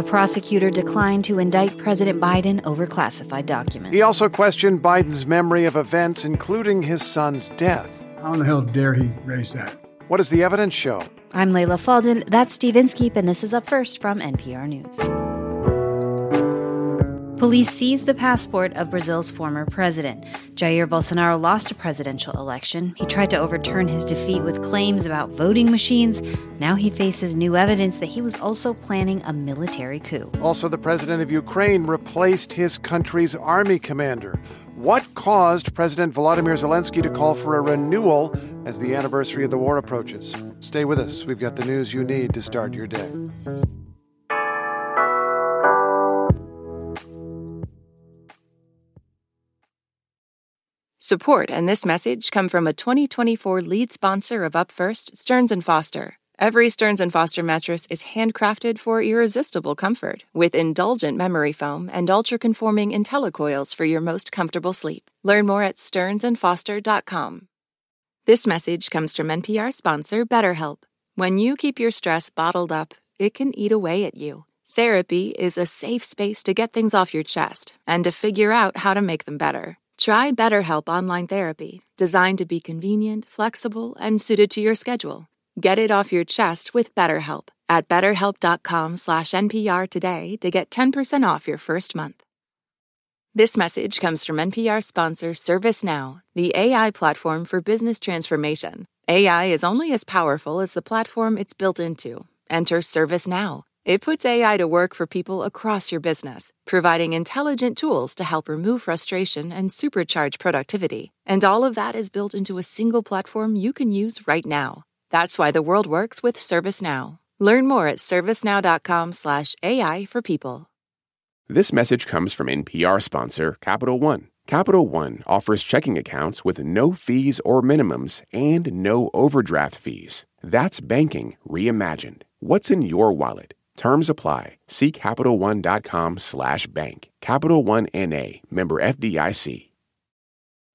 A prosecutor declined to indict President Biden over classified documents. He also questioned Biden's memory of events, including his son's death. How in the hell dare he raise that? What does the evidence show? I'm Leila Fadel. That's Steve Inskeep, and this is Up First from NPR News. Police seized the passport of Brazil's former president. Jair Bolsonaro lost a presidential election. He tried to overturn his defeat with claims about voting machines. Now he faces new evidence that he was also planning a military coup. Also, the president of Ukraine replaced his country's army commander. What caused President Volodymyr Zelensky to call for a renewal as the anniversary of the war approaches? Stay with us. We've got the news you need to start your day. Support and this message come from a 2024 lead sponsor of Up First, Stearns & Foster. Every Stearns & Foster mattress is handcrafted for irresistible comfort with indulgent memory foam and ultra-conforming IntelliCoils for your most comfortable sleep. Learn more at stearnsandfoster.com. This message comes from NPR sponsor BetterHelp. When you keep your stress bottled up, it can eat away at you. Therapy is a safe space to get things off your chest and to figure out how to make them better. Try BetterHelp Online Therapy, designed to be convenient, flexible, and suited to your schedule. Get it off your chest with BetterHelp at betterhelp.com slash NPR today to get 10% off your first month. This message comes from NPR sponsor ServiceNow, the AI platform for business transformation. AI is only as powerful as the platform it's built into. Enter ServiceNow it puts AI to work for people across your business, providing intelligent tools to help remove frustration and supercharge productivity. And all of that is built into a single platform you can use right now. That's why the world works with ServiceNow. Learn more at servicenow.com/slash AI for people. This message comes from NPR sponsor Capital One. Capital One offers checking accounts with no fees or minimums and no overdraft fees. That's banking reimagined. What's in your wallet? Terms apply. See CapitalOne.com slash bank. Capital One N.A. Member FDIC.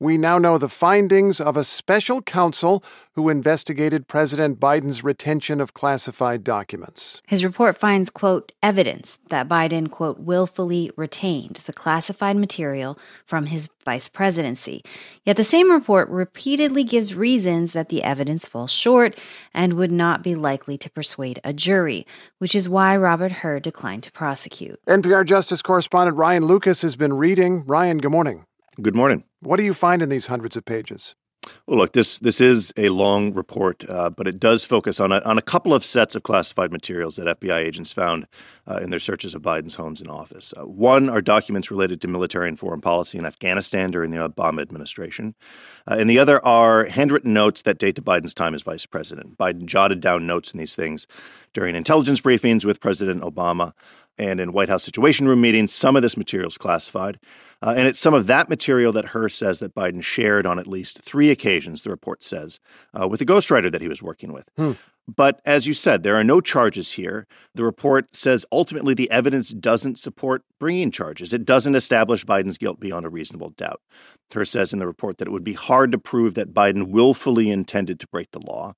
We now know the findings of a special counsel who investigated President Biden's retention of classified documents. His report finds, quote, evidence that Biden, quote, willfully retained the classified material from his vice presidency. Yet the same report repeatedly gives reasons that the evidence falls short and would not be likely to persuade a jury, which is why Robert Hur declined to prosecute. NPR Justice correspondent Ryan Lucas has been reading. Ryan, good morning. Good morning. What do you find in these hundreds of pages? Well, look, this this is a long report, uh, but it does focus on a, on a couple of sets of classified materials that FBI agents found uh, in their searches of Biden's homes and office. Uh, one are documents related to military and foreign policy in Afghanistan during the Obama administration, uh, and the other are handwritten notes that date to Biden's time as vice president. Biden jotted down notes in these things during intelligence briefings with President Obama and in White House Situation Room meetings. Some of this material is classified. Uh, and it's some of that material that Hur says that Biden shared on at least three occasions, the report says, uh, with the ghostwriter that he was working with. Hmm. But as you said, there are no charges here. The report says ultimately the evidence doesn't support bringing charges. It doesn't establish Biden's guilt beyond a reasonable doubt. Hur says in the report that it would be hard to prove that Biden willfully intended to break the law.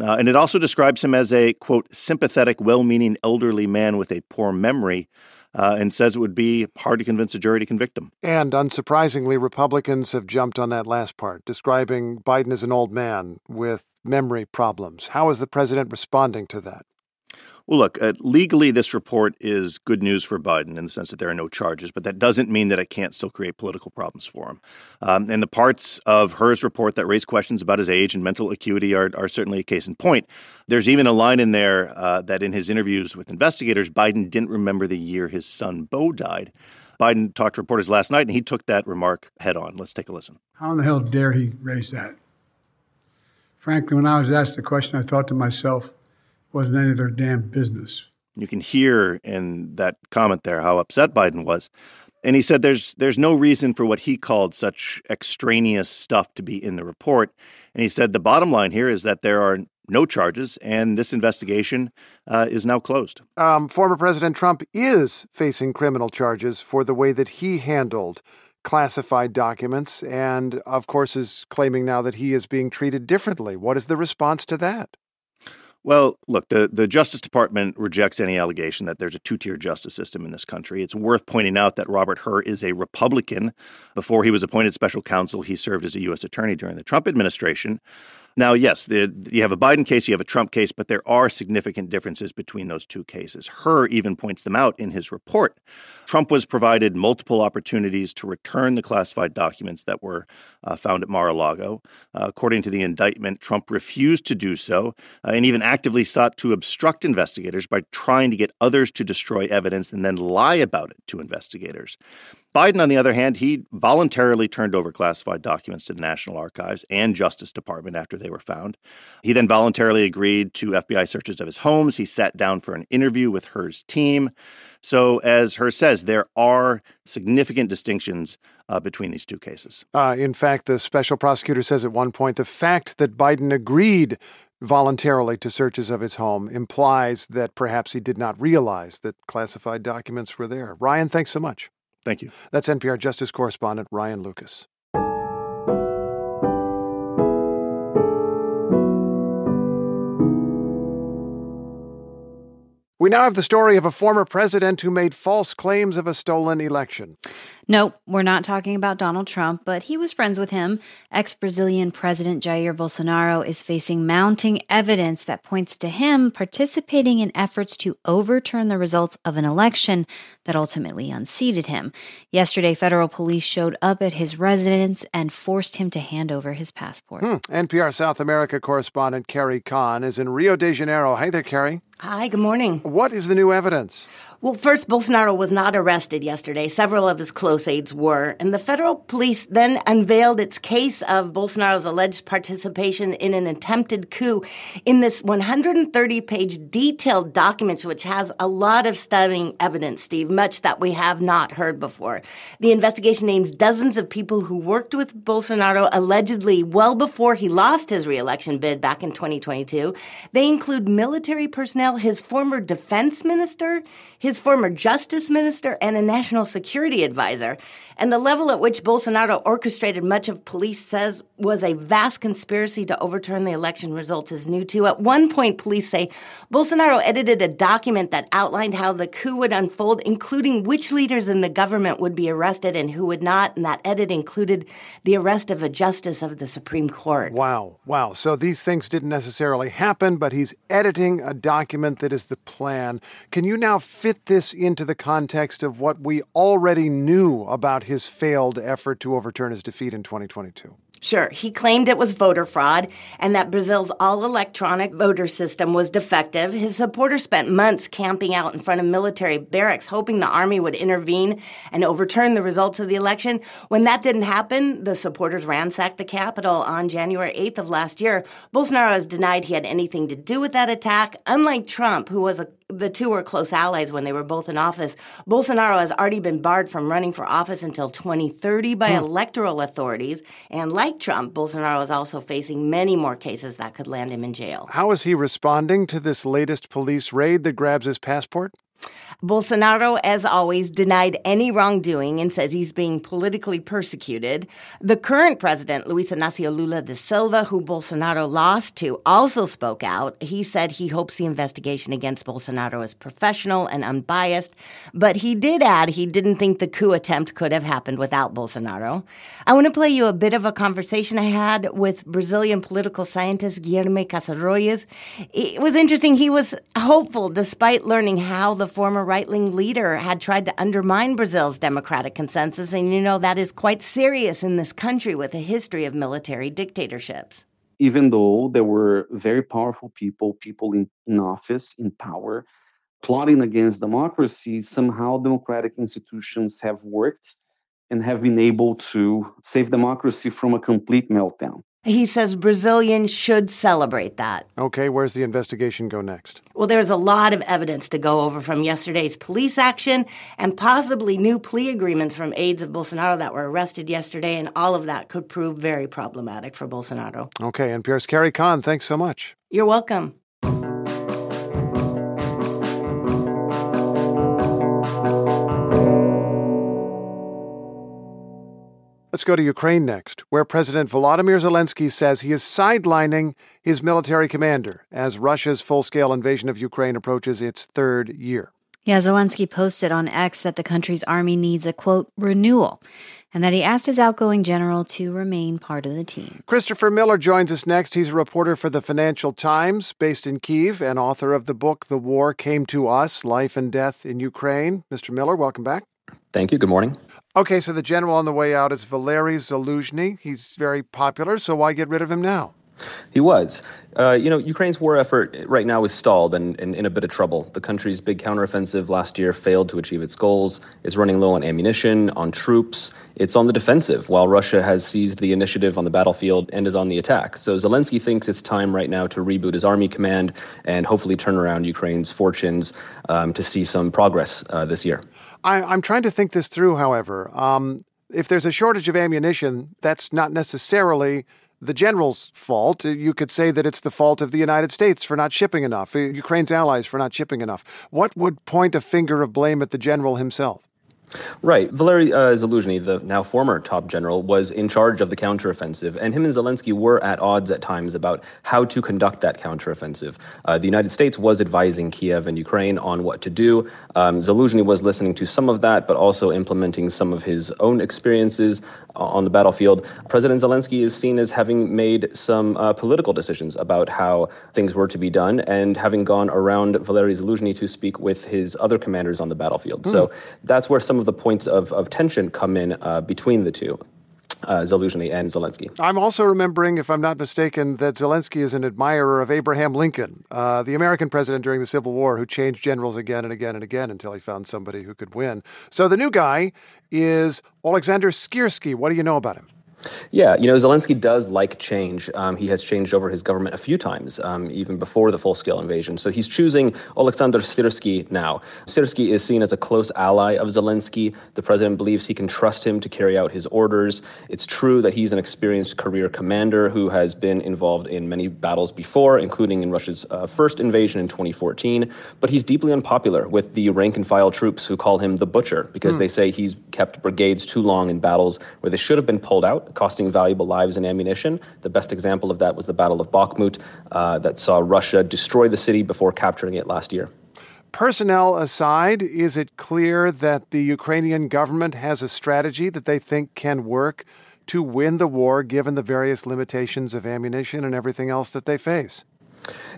Uh, and it also describes him as a, quote, sympathetic, well meaning elderly man with a poor memory uh, and says it would be hard to convince a jury to convict him. And unsurprisingly, Republicans have jumped on that last part, describing Biden as an old man with memory problems. How is the president responding to that? Well, look, uh, legally, this report is good news for Biden in the sense that there are no charges, but that doesn't mean that it can't still create political problems for him. Um, and the parts of Hur's report that raise questions about his age and mental acuity are, are certainly a case in point. There's even a line in there uh, that in his interviews with investigators, Biden didn't remember the year his son Beau died. Biden talked to reporters last night, and he took that remark head on. Let's take a listen. How in the hell dare he raise that? Frankly, when I was asked the question, I thought to myself, wasn't any of their damn business. You can hear in that comment there how upset Biden was. And he said there's there's no reason for what he called such extraneous stuff to be in the report. And he said the bottom line here is that there are no charges, and this investigation uh, is now closed. Um, former President Trump is facing criminal charges for the way that he handled classified documents, and of course is claiming now that he is being treated differently. What is the response to that? Well, look, the, the Justice Department rejects any allegation that there's a two tier justice system in this country. It's worth pointing out that Robert Hur is a Republican. Before he was appointed special counsel, he served as a U.S. attorney during the Trump administration. Now, yes, the, you have a Biden case, you have a Trump case, but there are significant differences between those two cases. Hur even points them out in his report. Trump was provided multiple opportunities to return the classified documents that were uh, found at Mar a Lago. Uh, according to the indictment, Trump refused to do so uh, and even actively sought to obstruct investigators by trying to get others to destroy evidence and then lie about it to investigators. Biden, on the other hand, he voluntarily turned over classified documents to the National Archives and Justice Department after they were found. He then voluntarily agreed to FBI searches of his homes. He sat down for an interview with Hur's team. So, as Hur says, there are significant distinctions uh, between these two cases. Uh, in fact, the special prosecutor says at one point the fact that Biden agreed voluntarily to searches of his home implies that perhaps he did not realize that classified documents were there. Ryan, thanks so much. Thank you. That's NPR Justice correspondent Ryan Lucas. We now have the story of a former president who made false claims of a stolen election. Nope, we're not talking about Donald Trump, but he was friends with him. Ex Brazilian President Jair Bolsonaro is facing mounting evidence that points to him participating in efforts to overturn the results of an election that ultimately unseated him. Yesterday, federal police showed up at his residence and forced him to hand over his passport. Hmm. NPR South America correspondent Carrie Kahn is in Rio de Janeiro. Hi there, Carrie. Hi, good morning. What is the new evidence? Well, first, Bolsonaro was not arrested yesterday. Several of his close aides were. And the federal police then unveiled its case of Bolsonaro's alleged participation in an attempted coup in this 130 page detailed document, which has a lot of stunning evidence, Steve, much that we have not heard before. The investigation names dozens of people who worked with Bolsonaro allegedly well before he lost his reelection bid back in 2022. They include military personnel, his former defense minister, his former justice minister, and a national security advisor. And the level at which Bolsonaro orchestrated much of police says was a vast conspiracy to overturn the election results is new too. At one point, police say Bolsonaro edited a document that outlined how the coup would unfold, including which leaders in the government would be arrested and who would not. And that edit included the arrest of a justice of the Supreme Court. Wow. Wow. So these things didn't necessarily happen, but he's editing a document that is the plan. Can you now fit this into the context of what we already knew about his failed effort to overturn his defeat in 2022. Sure. He claimed it was voter fraud and that Brazil's all electronic voter system was defective. His supporters spent months camping out in front of military barracks, hoping the army would intervene and overturn the results of the election. When that didn't happen, the supporters ransacked the Capitol on January 8th of last year. Bolsonaro has denied he had anything to do with that attack, unlike Trump, who was a the two were close allies when they were both in office. Bolsonaro has already been barred from running for office until 2030 by hmm. electoral authorities. And like Trump, Bolsonaro is also facing many more cases that could land him in jail. How is he responding to this latest police raid that grabs his passport? Bolsonaro, as always, denied any wrongdoing and says he's being politically persecuted. The current president, Luiz Inácio Lula da Silva, who Bolsonaro lost to, also spoke out. He said he hopes the investigation against Bolsonaro is professional and unbiased, but he did add he didn't think the coup attempt could have happened without Bolsonaro. I want to play you a bit of a conversation I had with Brazilian political scientist Guilherme Casarões. It was interesting. He was hopeful despite learning how the former right wing leader had tried to undermine Brazil's democratic consensus. And you know, that is quite serious in this country with a history of military dictatorships. Even though there were very powerful people, people in, in office, in power, plotting against democracy, somehow democratic institutions have worked and have been able to save democracy from a complete meltdown. He says Brazilians should celebrate that. Okay, where's the investigation go next? Well, there's a lot of evidence to go over from yesterday's police action and possibly new plea agreements from aides of Bolsonaro that were arrested yesterday, and all of that could prove very problematic for Bolsonaro. Okay, NPR's Carrie Kahn, thanks so much. You're welcome. Let's go to Ukraine next, where President Volodymyr Zelensky says he is sidelining his military commander as Russia's full scale invasion of Ukraine approaches its third year. Yeah, Zelensky posted on X that the country's army needs a quote, renewal, and that he asked his outgoing general to remain part of the team. Christopher Miller joins us next. He's a reporter for the Financial Times based in Kiev and author of the book The War Came to Us Life and Death in Ukraine. Mr. Miller, welcome back. Thank you. Good morning. Okay, so the general on the way out is Valery Zaluzhny. He's very popular, so why get rid of him now? He was. Uh, you know, Ukraine's war effort right now is stalled and, and, in a bit of trouble. The country's big counteroffensive last year failed to achieve its goals. is running low on ammunition, on troops. It's on the defensive, while Russia has seized the initiative on the battlefield and is on the attack. So Zelensky thinks it's time right now to reboot his army command and hopefully turn around Ukraine's fortunes um, to see some progress uh, this year. I, am trying to think this through, however. Um, if there's a shortage of ammunition, that's not necessarily the general's fault. You could say that it's the fault of the United States for not shipping enough, uh, Ukraine's allies for not shipping enough. What would point a finger of blame at the general himself? Right. Valery uh, Zaluzhny, the now former top general, was in charge of the counteroffensive, and him and Zelensky were at odds at times about how to conduct that counteroffensive. Uh, the United States was advising Kiev and Ukraine on what to do. Um, Zaluzhny was listening to some of that, but also implementing some of his own experiences uh, on the battlefield. President Zelensky is seen as having made some uh, political decisions about how things were to be done, and having gone around Valery Zaluzhny to speak with his other commanders on the battlefield. Mm. So that's where some of the points of, of tension come in uh, between the two. Uh, Zelensky and Zelensky. I'm also remembering, if I'm not mistaken, that Zelensky is an admirer of Abraham Lincoln, uh, the American president during the Civil War, who changed generals again and again and again until he found somebody who could win. So the new guy is Alexander Syrsky. What do you know about him? Yeah, you know, Zelensky does like change. Um, he has changed over his government a few times, um, even before the full scale invasion. So he's choosing Alexander Syrsky now. Syrsky is seen as a close ally of Zelensky. The president believes he can trust him to carry out his orders. It's true that he's an experienced career commander who has been involved in many battles before, including in Russia's uh, first invasion in 2014. But he's deeply unpopular with the rank and file troops who call him the butcher because mm. they say he's kept brigades too long in battles where they should have been pulled out costing valuable lives and ammunition. The best example of that was the Battle of Bakhmut uh, that saw Russia destroy the city before capturing it last year. Personnel aside, is it clear that the Ukrainian government has a strategy that they think can work to win the war given the various limitations of ammunition and everything else that they face?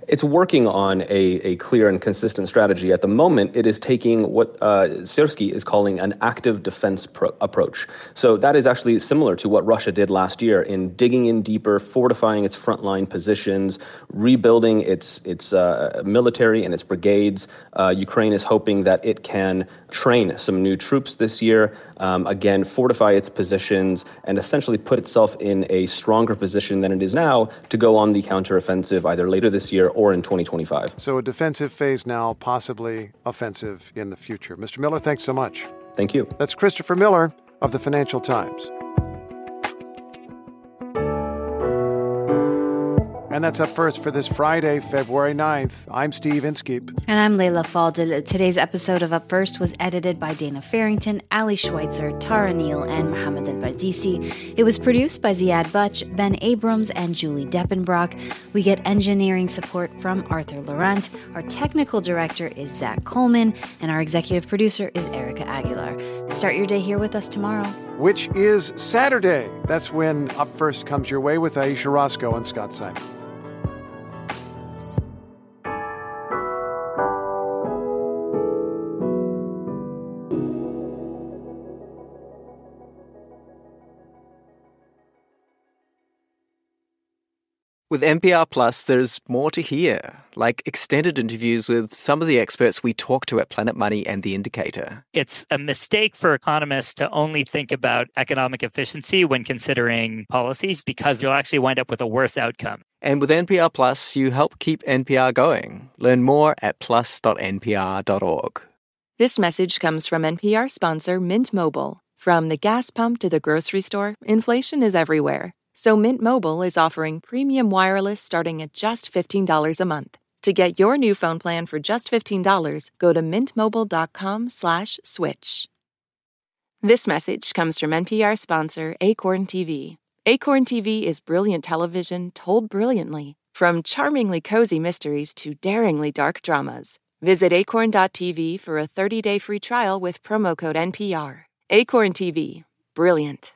It's working on a, a clear and consistent strategy. At the moment, it is taking what uh, Syrsky is calling an active defense pro- approach. So that is actually similar to what Russia did last year in digging in deeper, fortifying its frontline positions, rebuilding its its uh, military and its brigades. Uh, Ukraine is hoping that it can train some new troops this year, um, again, fortify its positions, and essentially put itself in a stronger position than it is now to go on the counteroffensive either later this year or in 2025. So a defensive phase now, possibly offensive in the future. Mr. Miller, thanks so much. Thank you. That's Christopher Miller of the Financial Times. And that's up first for this Friday, February 9th. I'm Steve Inskeep. And I'm Leila Fadel. Today's episode of Up First was edited by Dana Farrington, Ally Schweitzer, Tara Neill, and Mohamad ElBardicy. It was produced by Ziad Buchh, Ben Abrams, and Julie Depenbrock. We get engineering support from Arthur Laurent. Our technical director is Zac Coleman, and our executive producer is Erika Aguilar. Start your day here with us tomorrow. Which is Saturday. That's when Up First comes your way with Ayesha Rascoe and Scott Simon. With NPR Plus, there's more to hear, like extended interviews with some of the experts we talk to at Planet Money and The Indicator. It's a mistake for economists to only think about economic efficiency when considering policies because you'll actually wind up with a worse outcome. And with NPR Plus, you help keep NPR going. Learn more at plus.npr.org. This message comes from NPR sponsor Mint Mobile. From the gas pump to the grocery store, inflation is everywhere. So Mint Mobile is offering premium wireless starting at just $15 a month. To get your new phone plan for just $15, go to mintmobile.com slash switch. This message comes from NPR sponsor Acorn TV. Acorn TV is brilliant television told brilliantly, from charmingly cozy mysteries to daringly dark dramas. Visit acorn.tv for a 30 day free trial with promo code NPR. Acorn TV, brilliant.